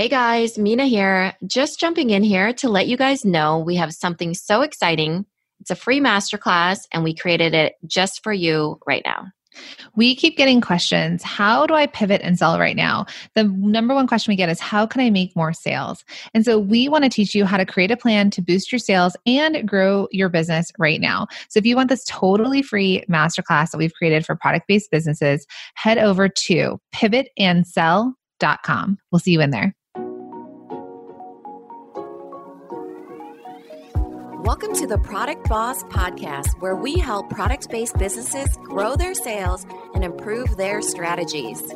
Hey guys, Minna here. Just jumping in here to let you guys know we have something so exciting. It's a free masterclass and we created it just for you right now. We keep getting questions. How do I pivot and sell right now? The number one question we get is how can I make more sales? And so we want to teach you how to create a plan to boost your sales and grow your business right now. So if you want this totally free masterclass that we've created for product based businesses, head over to pivotandsell.com. We'll see you in there. Welcome to the Product Boss Podcast, where we help product based businesses grow their sales and improve their strategies.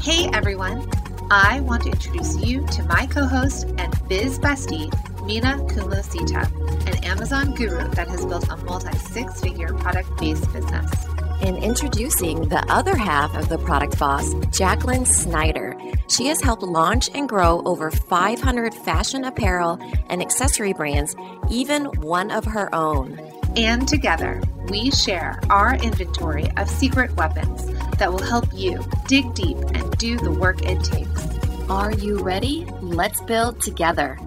Hey everyone, I want to introduce you to my co host and biz bestie, Minna Sita, an Amazon guru that has built a multi six figure product based business. And introducing the other half of the product boss, Jacqueline Snyder. She has helped launch and grow over 500 fashion apparel and accessory brands, even one of her own. And together, we share our inventory of secret weapons that will help you dig deep and do the work it takes. Are you ready? Let's build together.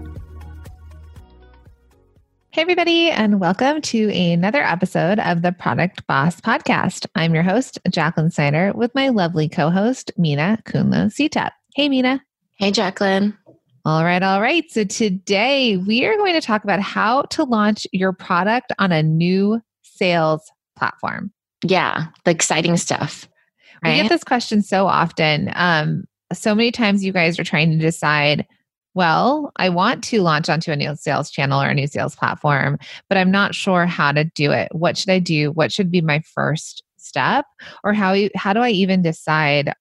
Hey, everybody, and welcome to another episode of the Product Boss Podcast. I'm your host, Jacqueline Snyder, with my lovely co host, Minna Kunlo Sita. Hey, Minna. Hey, Jacqueline. All right, all right. So today we are going to talk about how to launch your product on a new sales platform. Yeah, the exciting stuff. Right? We get this question so often. Um, so many times you guys are trying to decide well, I want to launch onto a new sales channel or a new sales platform, but I'm not sure how to do it. What should I do? What should be my first step? Or how how do I even decide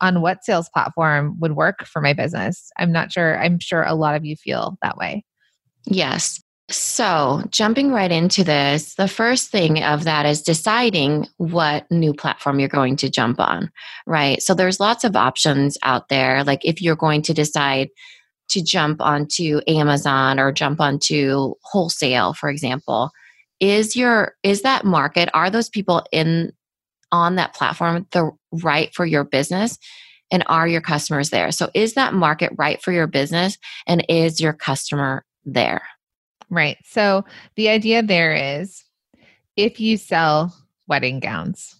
on what sales platform would work for my business? I'm not sure. I'm sure a lot of you feel that way. Yes. So, jumping right into this, the first thing of that is deciding what new platform you're going to jump on, right? So, there's lots of options out there. Like, if you're going to decide to jump onto Amazon or jump onto wholesale, for example, is your is that market are those people in on that platform the right for your business and are your customers there? So is that market right for your business and is your customer there? Right. So the idea there is if you sell wedding gowns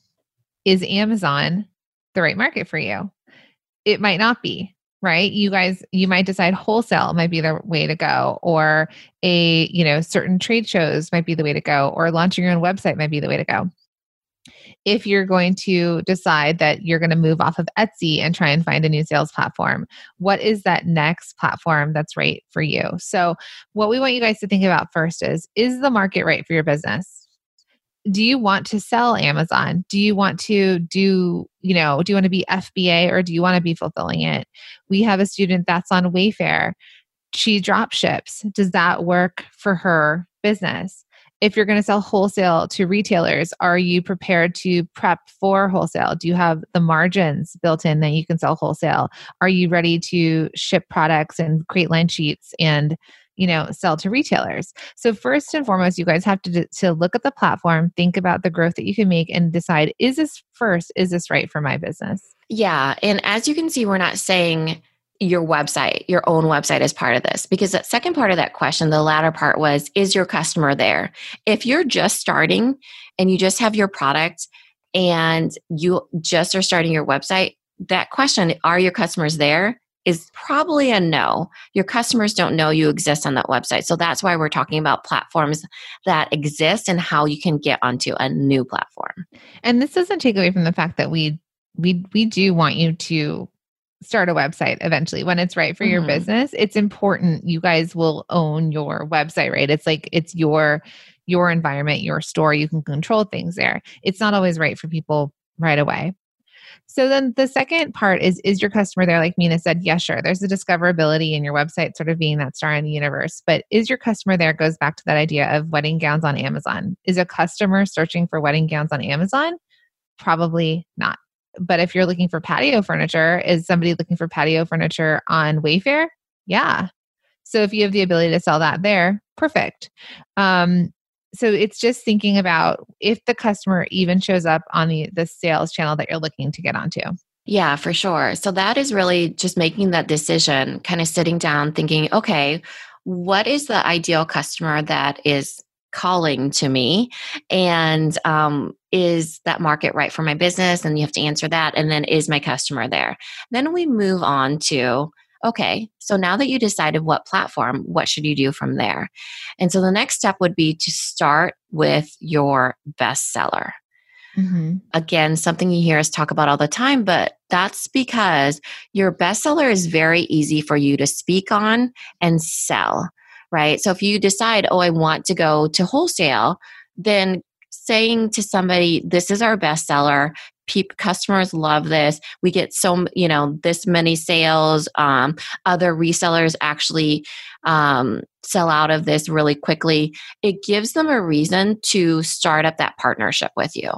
is amazon the right market for you? It might not be right? You guys you might decide wholesale might be the way to go or a you know certain trade shows might be the way to go or launching your own website might be the way to go if you're going to decide that you're going to move off of Etsy and try and find a new sales platform, what is that next platform that's right for you? So, what we want you guys to think about first is is the market right for your business? do you want to sell Amazon? Do you want to do, you know, do you want to be FBA or do you want to be fulfilling it? We have a student that's on Wayfair. She drop ships. Does that work for her business? If you're going to sell wholesale to retailers, are you prepared to prep for wholesale? Do you have the margins built in that you can sell wholesale? Are you ready to ship products and create line sheets and you know sell to retailers so first and foremost you guys have to to look at the platform think about the growth that you can make and decide is this first is this right for my business yeah and as you can see we're not saying your website your own website is part of this because that second part of that question the latter part was is your customer there if you're just starting and you just have your product and you just are starting your website that question are your customers there is probably a no. Your customers don't know you exist on that website. So that's why we're talking about platforms that exist and how you can get onto a new platform. And this doesn't take away from the fact that we we we do want you to start a website eventually when it's right for mm-hmm. your business. It's important you guys will own your website, right? It's like it's your your environment, your store. You can control things there. It's not always right for people right away. So then the second part is is your customer there? Like Minna said, yes, sure. There's a discoverability in your website sort of being that star in the universe. But is your customer there goes back to that idea of wedding gowns on Amazon. Is a customer searching for wedding gowns on Amazon? Probably not. But if you're looking for patio furniture, is somebody looking for patio furniture on Wayfair? Yeah. So if you have the ability to sell that there, perfect. Um, so it's just thinking about if the customer even shows up on the the sales channel that you're looking to get onto Yeah, for sure. So that is really just making that decision, kind of sitting down, thinking, okay, what is the ideal customer that is calling to me and um, is that market right for my business? And you have to answer that and then is my customer there? Then we move on to okay so now that you decided what platform what should you do from there? And so the next step would be to start with your bestseller Mm-hmm. Again, something you hear us talk about all the time, but that's because your bestseller is very easy for you to speak on and sell, right? So if you decide, oh, I want to go to wholesale, then saying to somebody, this is our bestseller, People, customers love this. We get so you know this many sales. Um, other resellers actually um, sell out of this really quickly. It gives them a reason to start up that partnership with you.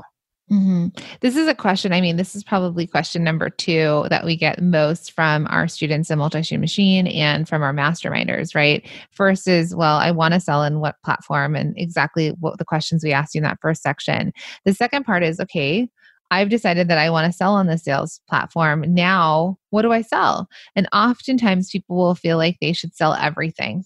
Mm-hmm. This is a question. I mean, this is probably question number two that we get most from our students in Multi Stream Machine and from our masterminders, right? First is, well, I want to sell in what platform and exactly what the questions we asked you in that first section. The second part is, okay, I've decided that I want to sell on the sales platform. Now, what do I sell? And oftentimes people will feel like they should sell everything.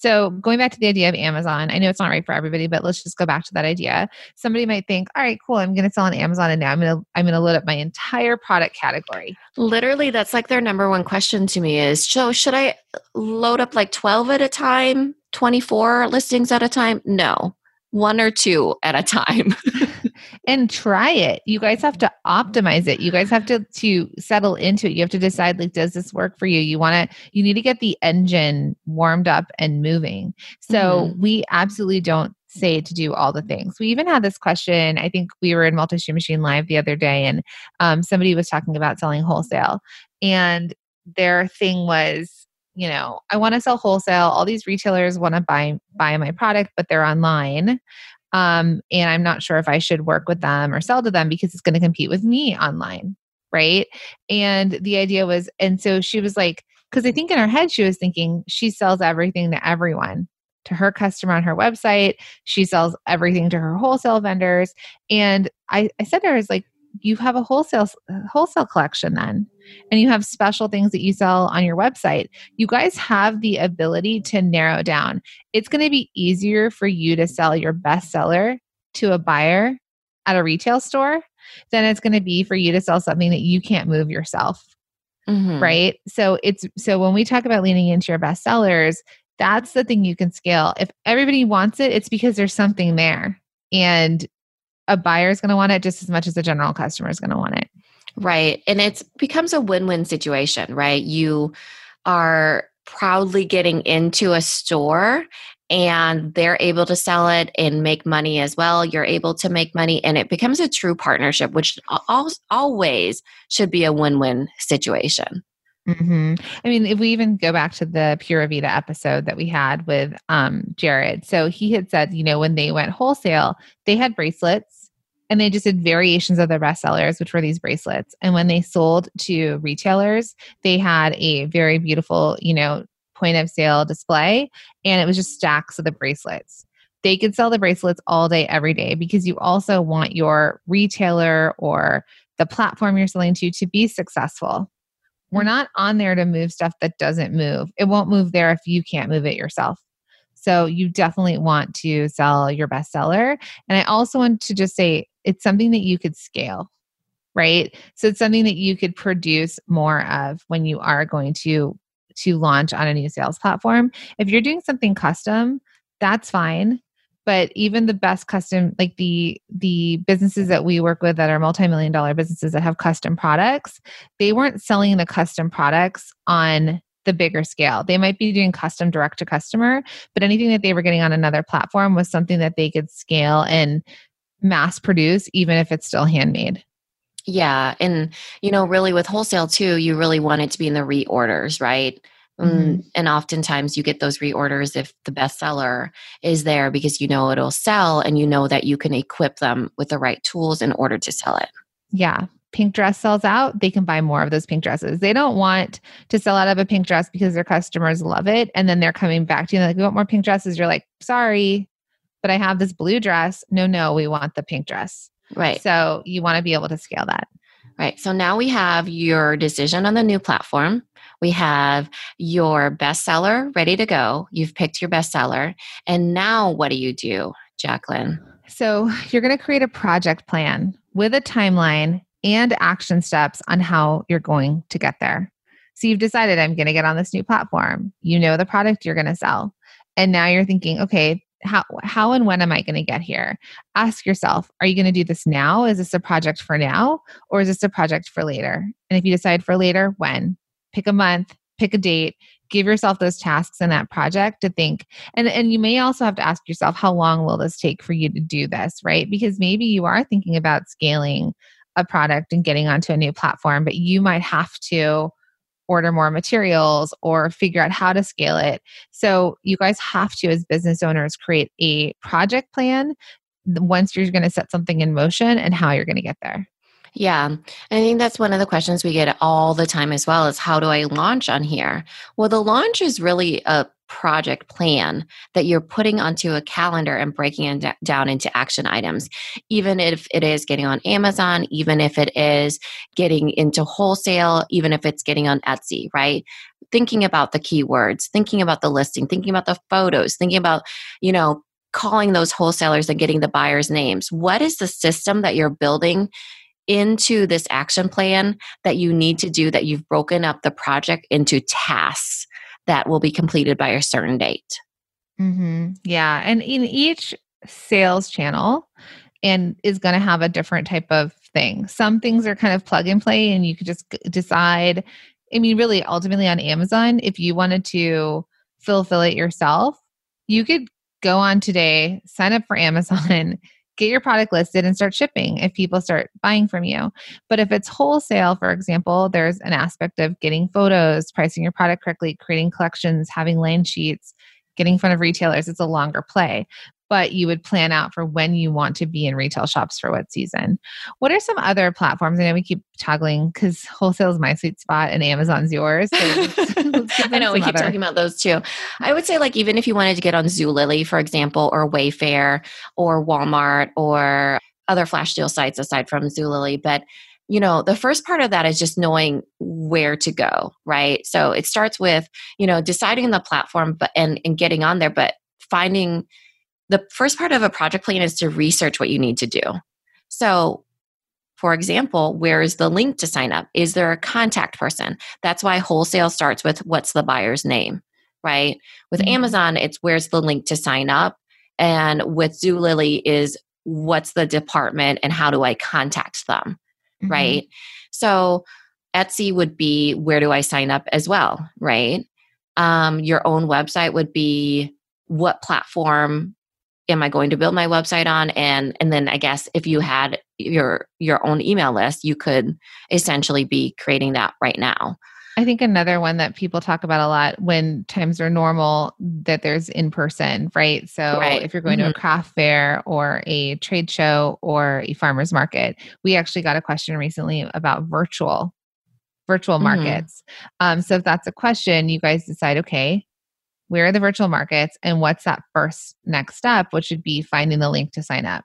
So, going back to the idea of Amazon, I know it's not right for everybody, but let's just go back to that idea. Somebody might think, "All right, cool, I'm going to sell on Amazon and now I'm going to I'm going to load up my entire product category." Literally, that's like their number one question to me is, "So, should I load up like 12 at a time, 24 listings at a time?" No one or two at a time and try it. You guys have to optimize it. You guys have to to settle into it. You have to decide like does this work for you? You want to you need to get the engine warmed up and moving. So mm-hmm. we absolutely don't say to do all the things. We even had this question i think we were in multi stream machine live the other day and um, somebody was talking about selling wholesale. And their thing was you know, I want to sell wholesale. All these retailers want to buy buy my product, but they're online. Um, and I'm not sure if I should work with them or sell to them because it's going to compete with me online. Right. And the idea was, and so she was like, because I think in her head, she was thinking she sells everything to everyone to her customer on her website. She sells everything to her wholesale vendors. And I, I said to her, I was like, you have a wholesale wholesale collection then and you have special things that you sell on your website you guys have the ability to narrow down. It's going to be easier for you to sell your bestseller to a buyer at a retail store than it's going to be for you to sell something that you can't move yourself. Mm-hmm. right? So it's so when we talk about leaning into your bestsellers that's the thing you can scale. If everybody wants it it's because there's something there and a buyer is going to want it just as much as a general customer is going to want it. Right. And it becomes a win win situation, right? You are proudly getting into a store and they're able to sell it and make money as well. You're able to make money and it becomes a true partnership, which always should be a win win situation. Mm-hmm. I mean, if we even go back to the Pura Vida episode that we had with um, Jared, so he had said, you know, when they went wholesale, they had bracelets and they just did variations of their bestsellers, which were these bracelets. And when they sold to retailers, they had a very beautiful, you know, point of sale display and it was just stacks of the bracelets. They could sell the bracelets all day, every day, because you also want your retailer or the platform you're selling to to be successful we're mm. not on there to move stuff that doesn't move. It won't move there if you can't move it yourself. So you definitely want to sell your bestseller. And I also want to just say it's something that you could scale, right? So it's something that you could produce more of when you are going to to launch on a new sales platform. If you're doing something custom, that's fine but even the best custom like the the businesses that we work with that are multi-million dollar businesses that have custom products they weren't selling the custom products on the bigger scale they might be doing custom direct to customer but anything that they were getting on another platform was something that they could scale and mass produce even if it's still handmade yeah and you know really with wholesale too you really want it to be in the reorders right Mm-hmm. Um, and oftentimes you get those reorders if the bestseller is there because you know it'll sell and you know that you can equip them with the right tools in order to sell it. Yeah. Pink dress sells out, they can buy more of those pink dresses. They don't want to sell out of a pink dress because their customers love it. And then they're coming back to you like, we want more pink dresses. You're like, sorry, but I have this blue dress. No, no, we want the pink dress. Right. So you want to be able to scale that. Right. So now we have your decision on the new platform. We have your bestseller ready to go. You've picked your bestseller. And now what do you do, Jacqueline? So you're going to create a project plan with a timeline and action steps on how you're going to get there. So you've decided I'm going to get on this new platform. You know the product you're going to sell. And now you're thinking, okay, how how and when am I going to get here? Ask yourself, are you going to do this now? Is this a project for now or is this a project for later? And if you decide for later, when? Pick a month, pick a date, give yourself those tasks in that project to think and and you may also have to ask yourself how long will this take for you to do this, right? Because maybe you are thinking about scaling a product and getting onto a new platform, but you might have to order more materials or figure out how to scale it. So, you guys have to, as business owners, create a project plan once you're going to set something in motion and how you're going to get there. Yeah. I think that's one of the questions we get all the time as well is how do I launch on here? Well, the launch is really a project plan that you're putting onto a calendar and breaking it down into action items. Even if it is getting on amazon even if it is getting into wholesale even if it's getting on etsy right? Thinking about the keywords thinking about the listing thinking about the photos thinking about you know calling those wholesalers and getting the buyers names. What is the system that you're building into this action plan that you need to do that you've broken up the project into tasks that will be completed by a certain date. Mm-hmm. Yeah. And in each sales channel, and is going to have a different type of thing. Some things are kind of plug and play, and you could just decide. I mean, really, ultimately on Amazon, if you wanted to fulfill it yourself, you could go on today, sign up for Amazon, get your product listed and start shipping if people start buying from you. But if it's wholesale, for example, there's an aspect of getting photos, pricing your product correctly, creating collections, having line sheets, getting in front of retailers. It's a longer play but you would plan out for when you want to be in retail shops for what season. What are some other platforms? I know we keep toggling because wholesale is my sweet spot and Amazon's yours. So let's, let's I know we keep other. talking about those too. I would say, like, even if you wanted to get on Zulily, for example, or Wayfair or Walmart or other flash deal sites aside from Zulily, but you know the first part of that is just knowing where to go right so it starts with you know deciding the platform but and, and getting on there but finding the first part of a project plan is to research what you need to do. So, for example, where is the link to sign up? Is there a contact person? That's why wholesale starts with what's the buyer's name, right? With mm-hmm. Amazon, it's where's the link to sign up. And with Zulily is what's the department and how do I contact them, mm-hmm. right? So Etsy would be where do I sign up as well, right? Um, your own website would be what platform am I going to build my website on? And and then I guess if you had your your own email list, you could essentially be creating that right now. I think another one that people talk about a lot when times are normal that there's in person, right? So right. if you're going mm-hmm. to a mm-hmm. craft fair or a trade show or a farmer's market, we actually got a question recently about virtual virtual mm-hmm. markets. Um, so if that's a question, you guys decide, okay, where are the virtual markets and what's that first next step which would be finding the link to sign up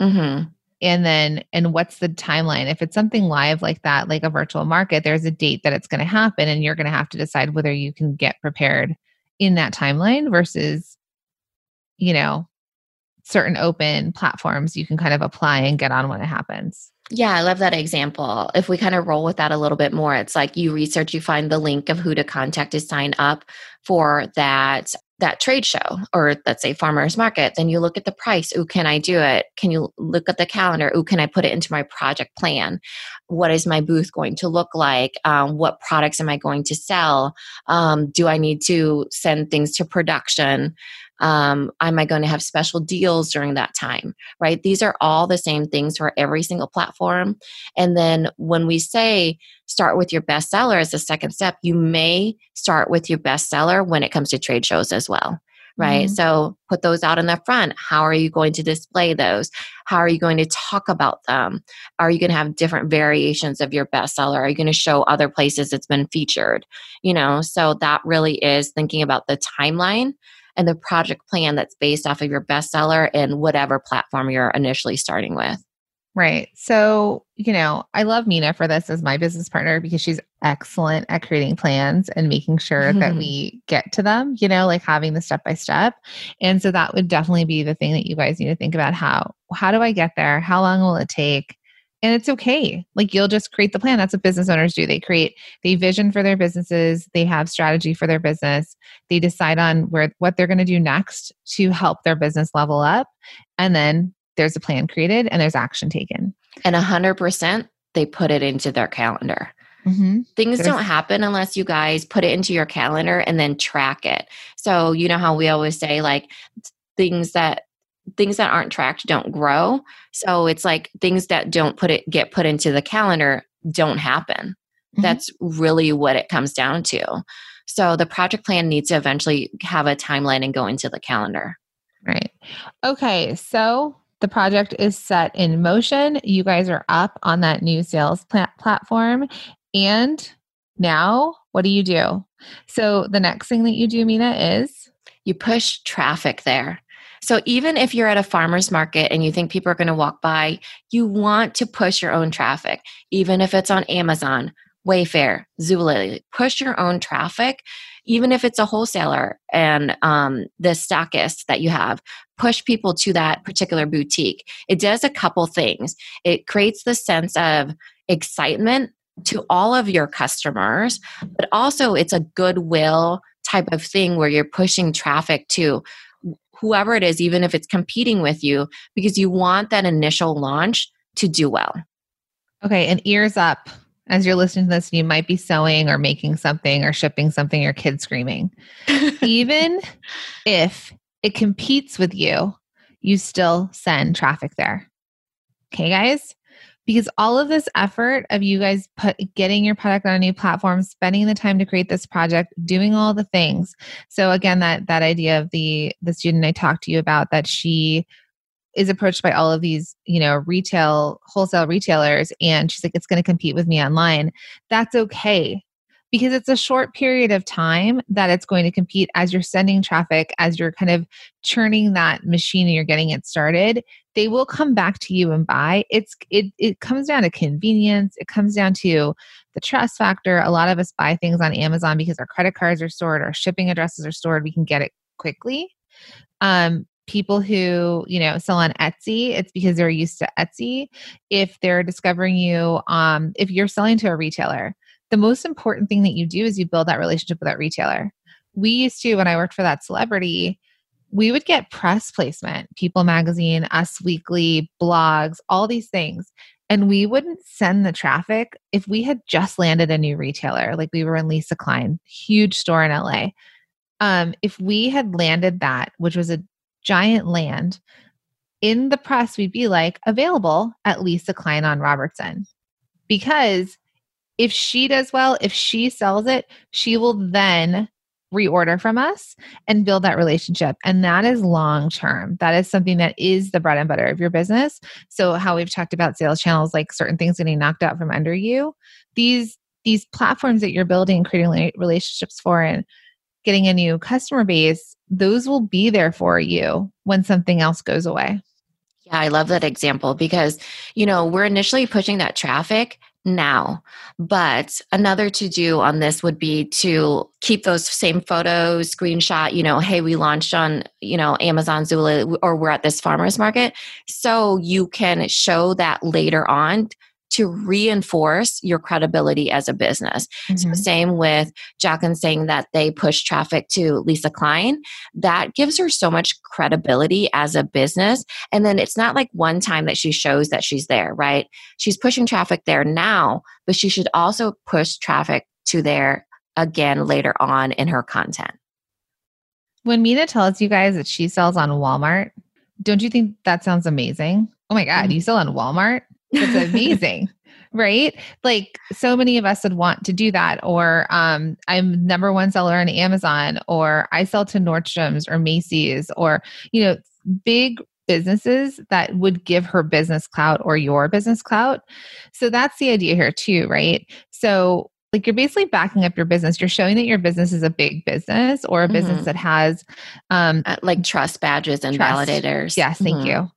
mm-hmm. and then and what's the timeline if it's something live like that like a virtual market there's a date that it's going to happen and you're going to have to decide whether you can get prepared in that timeline versus you know certain open platforms you can kind of apply and get on when it happens. Yeah, I love that example. If we kind of roll with that a little bit more, it's like you research, you find the link of who to contact to sign up for that that trade show or let's say farmers market. Then you look at the price. Oh can i do it? Can you look at the calendar? Oh can i put it into my project plan? What is my booth going to look like? Um, what products am i going to sell? Um, do i need to send things to production um, am I going to have special deals during that time? Right? These are all the same things for every single platform. And then when we say start with your bestseller as a second step, you may start with your bestseller when it comes to trade shows as well right? Mm-hmm. So put those out in the front. How are you going to display those? How are you going to talk about them? Are you going to have different variations of your bestseller? Are you going to show other places it's been featured? You know, so that really is thinking about the timeline and the project plan that's based off of your bestseller and whatever platform you're initially starting with. Right. So, you know, I love Minna for this as my business partner because she's excellent at creating plans and making sure that mm-hmm. we get to them, you know, like having the step by step. And so that would definitely be the thing that you guys need to think about how how do I get there? How long will it take? And it's okay. Like you'll just create the plan. That's what business owners do. They create they vision for their businesses, they have strategy for their business. They decide on where what they're going to do next to help their business level up. And then there's a plan created and there's action taken. And 100% they put it into their calendar. Mm-hmm. Things There's- don't happen unless you guys put it into your calendar and then track it. So, you know how we always say like things that things that aren't tracked don't grow. So, it's like things that don't put it get put into the calendar don't happen. Mhm. That's really what it comes down to. So, the project plan needs to eventually have a timeline and go into the calendar. Right. Okay. So the project is set in motion. You guys are up on that new sales pla- platform. And now what do you do? So the next thing that you do, Minna, is you push traffic there. So even if you're at a farmer's market and you think people are going to walk by, you want to push your own traffic, even if it's on Amazon, Wayfair, Zulily. Push your own traffic, even if it's a wholesaler and um, the stockist that you have. Push people to that particular boutique. It does a couple things. It creates the sense of excitement to all of your customers, but also it's a goodwill type of thing where you're pushing traffic to whoever it is, even if it's competing with you, because you want that initial launch to do well. okay, and ears up. As you're listening to this, you might be sewing or making something or shipping something, your kid screaming. Even if it competes with you, you still send traffic there. Okay, guys? Because all of this effort of you guys put getting your product on a new platform, spending the time to create this project, doing all the things. So again, that that idea of the the student I talked to you about that she is approached by all of these, you know, retail wholesale retailers and she's like it's going to compete with me online. That's okay because it's a short period of time that it's going to compete as you're sending traffic, as you're kind of churning that machine and you're getting it started. They will come back to you and buy. It's it it comes down to convenience. It comes down to the trust factor. A lot of us buy things on Amazon because our credit cards are stored, our shipping addresses are stored. We can get it quickly. Um, people who you know sell on Etsy, it's because they're used to Etsy. If they're discovering you, um, if you're selling to a retailer, the most important thing that you do is you build that relationship with that retailer. We used to, when I worked for that celebrity, we would get press placement, People Magazine, Us Weekly, blogs, all these things. And we wouldn't send the traffic if we had just landed a new retailer, like we were in Lisa Kline, huge store in LA. Um, if we had landed that, which was a giant land, in the press, we'd be like, available at Lisa Kline on Robertson. Because if she does well, if she sells it, she will then reorder from us and build that relationship. And that is long term. That is something that is the bread and butter of your business. So how we've talked about sales channels like certain things getting knocked out from under you, these these platforms that you're building creating relationships for and getting a new customer base, those will be there for you when something else goes away. Yeah, I love that example because, you know, we're initially pushing that traffic now. But another to do on this would be to keep those same photos, screenshot, you know, hey, we launched on, you know, Amazon Zula or we're at this farmer's market. So you can show that later on to reinforce your credibility as a business. So same with Jacqueline saying that they push traffic to Lisa Kline. That gives her so much credibility as a business. And then it's not like one time that she shows that she's there, right? She's pushing traffic there now, but she should also push traffic to there again later on in her content. When Minna tells you guys that she sells on Walmart, don't you think that sounds amazing? Oh my God, Mhm. you sell on Walmart? That's amazing. right? Like so many of us would want to do that. Or um, I'm number one seller on Amazon, or I sell to Nordstrom's or Macy's, or, you know, big businesses that would give her business clout or your business clout. So that's the idea here too, right? So like you're basically backing up your business. You're showing that your business is a big business or a business Mhm. that has um Uh, like trust badges and Trust. validators. yes, thank Mhm. you.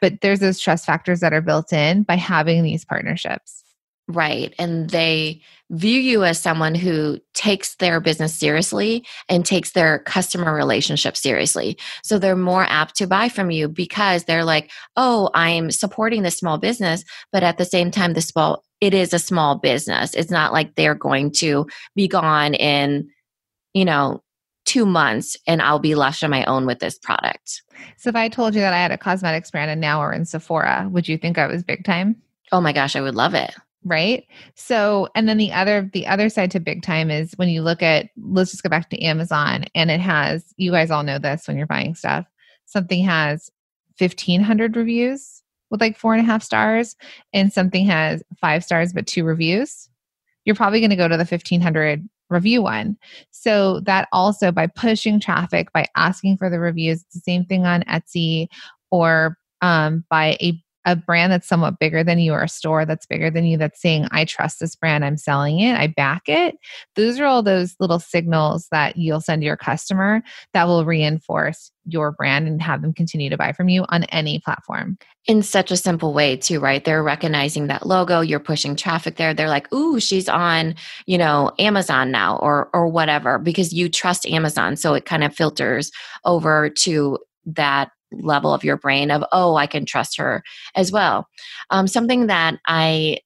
But there's those trust factors that are built in by having these partnerships. Right. And they view you as someone who takes their business seriously and takes their customer relationship seriously. So they're more apt to buy from you because they're like, oh, I'm supporting this small business, but at the same time, the small it is a small business. It's not like they're going to be gone in, you know, two months and I'll be left on my own with this product. So if I told you that I had a cosmetics brand and now we're in Sephora, would you think I was big time? Oh my gosh, I would love it right so and then the other the other side to big time is when you look at let's just go back to amazon and it has you guys all know this when you're buying stuff something has 1500 reviews with like four and a half stars and something has five stars but two reviews you're probably going to go to the 1500 review one. So that also by pushing traffic by asking for the reviews it's the same thing on etsy or um, by a a brand that's somewhat bigger than you or a store that's bigger than you that's saying, I trust this brand, I'm selling it, I back it. Those are all those little signals that you'll send your customer that will reinforce your brand and have them continue to buy from you on any platform. In such a simple way, too, right? They're recognizing that logo, you're pushing traffic there. They're like, ooh, she's on, you know, Amazon now or or whatever, because you trust Amazon. So it kind of filters over to that level of your brain of oh i can trust her as well um, something that i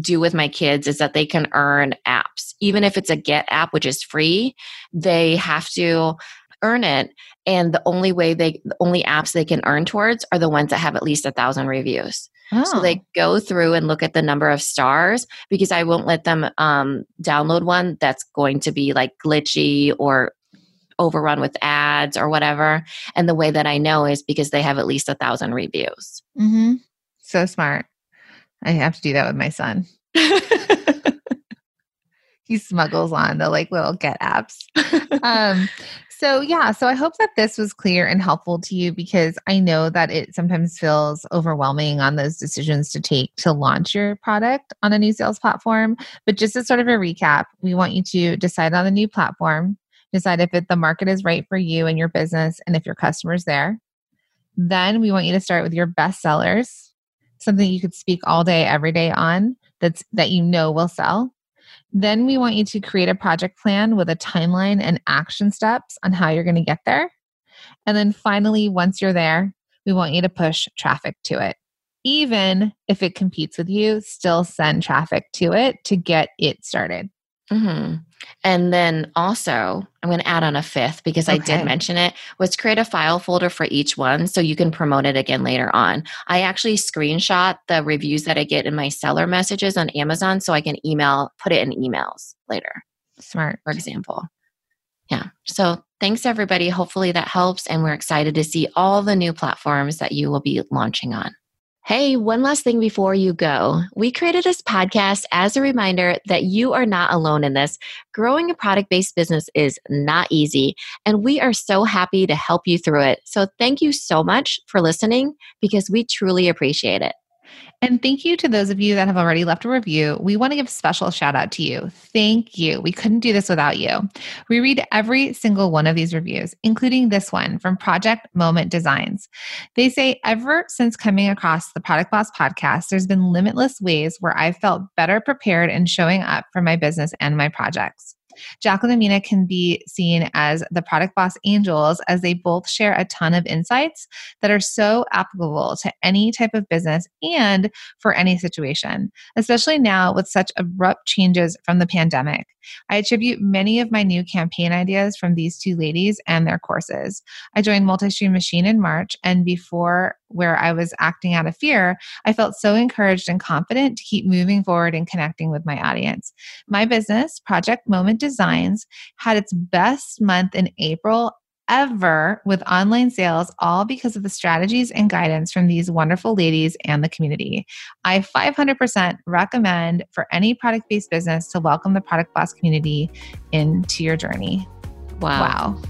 do with my kids is that they can earn apps even if it's a get app which is free they have to earn it and the only way they the only apps they can earn towards are the ones that have at least a thousand reviews oh. so they oh. go through and look at the number of stars because i won't let them um, download one that's going to be like glitchy or overrun with ads or whatever. And the way that I know is because they have at least a thousand reviews. Mm-hmm. So smart. I have to do that with my son. he smuggles on the like little get apps. um, so yeah, so I hope that this was clear and helpful to you because I know that it sometimes feels overwhelming on those decisions to take to launch your product on a new sales platform. But just as sort of a recap, we want you to decide on the new platform, decide if it, the market is right for you and your business and if your customer's there. Then we want you to start with your best sellers, something you could speak all day, every day on that's that you know will sell. Then we want you to create a project plan with a timeline and action steps on how you're going to get there. And then finally, once you're there, we want you to push traffic to it. Even if it competes with you, still send traffic to it to get it started. Mm-hmm. And then also, I'm going to add on a fifth because okay. I did mention it was create a file folder for each one so you can promote it again later on. I actually screenshot the reviews that I get in my seller messages on Amazon so I can email, put it in emails later. Smart. For example. Yeah. So thanks, everybody. Hopefully that helps. And we're excited to see all the new platforms that you will be launching on. Hey, one last thing before you go. We created this podcast as a reminder that you are not alone in this. Growing a product based business is not easy, and we are so happy to help you through it. So, thank you so much for listening because we truly appreciate it. And thank you to those of you that have already left a review. We want to give a special shout out to you. Thank you. We couldn't do this without you. We read every single one of these reviews, including this one from Project Moment Designs. They say, ever since coming across the Product Boss podcast, there's been limitless ways where I've felt better prepared in showing up for my business and my projects. Jacqueline and Mina can be seen as the product boss angels as they both share a ton of insights that are so applicable to any type of business and for any situation, especially now with such abrupt changes from the pandemic. I attribute many of my new campaign ideas from these two ladies and their courses. I joined Multistream Machine in March, and before where I was acting out of fear, I felt so encouraged and confident to keep moving forward and connecting with my audience. My business, Project Moment Designs, had its best month in April ever with online sales, all because of the strategies and guidance from these wonderful ladies and the community. I 500% recommend for any product based business to welcome the Product Boss community into your journey. Wow. Wow.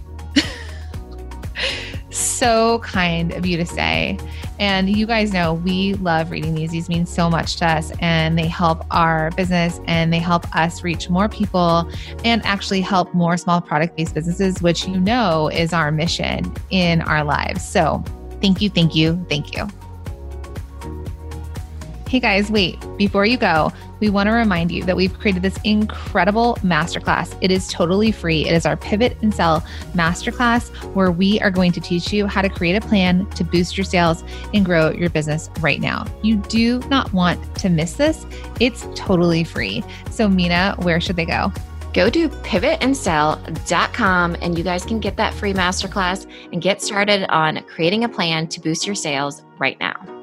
So kind of you to say. And you guys know we love reading these. These mean so much to us and they help our business and they help us reach more people and actually help more small product based businesses, which you know is our mission in our lives. So thank you, thank you, thank you. Hey guys, wait, before you go, we want to remind you that we've created this incredible masterclass. It is totally free. It is our Pivot and Sell masterclass where we are going to teach you how to create a plan to boost your sales and grow your business right now. You do not want to miss this. It's totally free. So, Minna, where should they go? go to pivotandsell.com and you guys can get that free masterclass and get started on creating a plan to boost your sales right now.